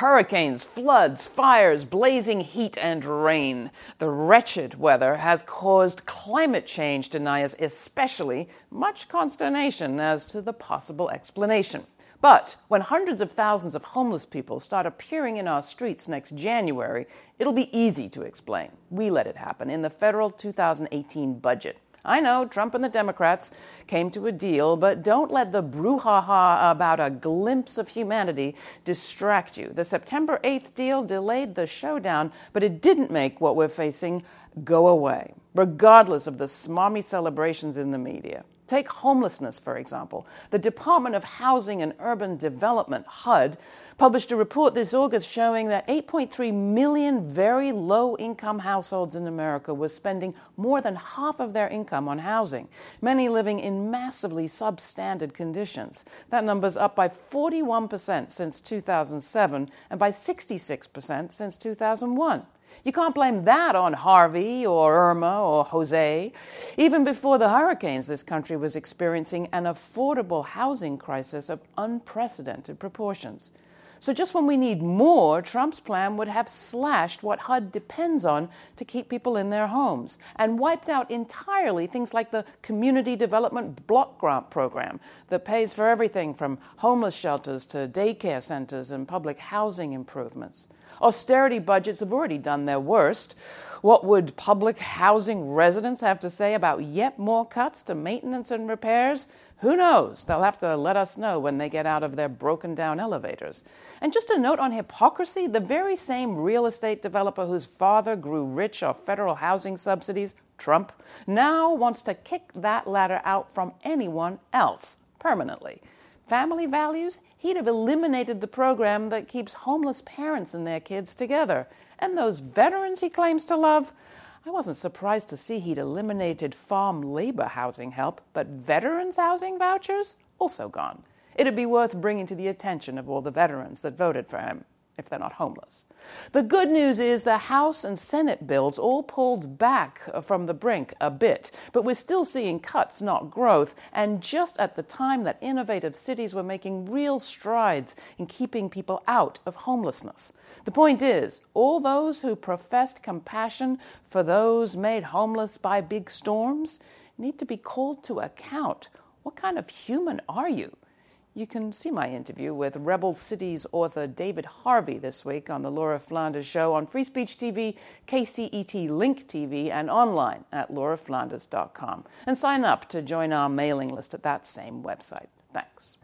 Hurricanes, floods, fires, blazing heat, and rain. The wretched weather has caused climate change deniers, especially, much consternation as to the possible explanation. But when hundreds of thousands of homeless people start appearing in our streets next January, it'll be easy to explain. We let it happen in the federal 2018 budget. I know Trump and the Democrats came to a deal, but don't let the brouhaha about a glimpse of humanity distract you. The September 8th deal delayed the showdown, but it didn't make what we're facing go away, regardless of the smarmy celebrations in the media. Take homelessness, for example. The Department of Housing and Urban Development, HUD, published a report this August showing that 8.3 million very low income households in America were spending more than half of their income on housing, many living in massively substandard conditions. That number's up by 41% since 2007 and by 66% since 2001. You can't blame that on Harvey or Irma or Jose. Even before the hurricanes, this country was experiencing an affordable housing crisis of unprecedented proportions. So, just when we need more, Trump's plan would have slashed what HUD depends on to keep people in their homes and wiped out entirely things like the Community Development Block Grant Program that pays for everything from homeless shelters to daycare centers and public housing improvements. Austerity budgets have already done their worst. What would public housing residents have to say about yet more cuts to maintenance and repairs? Who knows? They'll have to let us know when they get out of their broken down elevators. And just a note on hypocrisy the very same real estate developer whose father grew rich off federal housing subsidies, Trump, now wants to kick that ladder out from anyone else permanently. Family values? He'd have eliminated the program that keeps homeless parents and their kids together. And those veterans he claims to love? I wasn't surprised to see he'd eliminated farm labor housing help, but veterans housing vouchers? Also gone. It'd be worth bringing to the attention of all the veterans that voted for him if they're not homeless. The good news is the House and Senate bills all pulled back from the brink a bit, but we're still seeing cuts, not growth, and just at the time that innovative cities were making real strides in keeping people out of homelessness. The point is, all those who professed compassion for those made homeless by big storms need to be called to account. What kind of human are you? You can see my interview with Rebel Cities author David Harvey this week on The Laura Flanders Show on Free Speech TV, KCET Link TV, and online at lauraflanders.com. And sign up to join our mailing list at that same website. Thanks.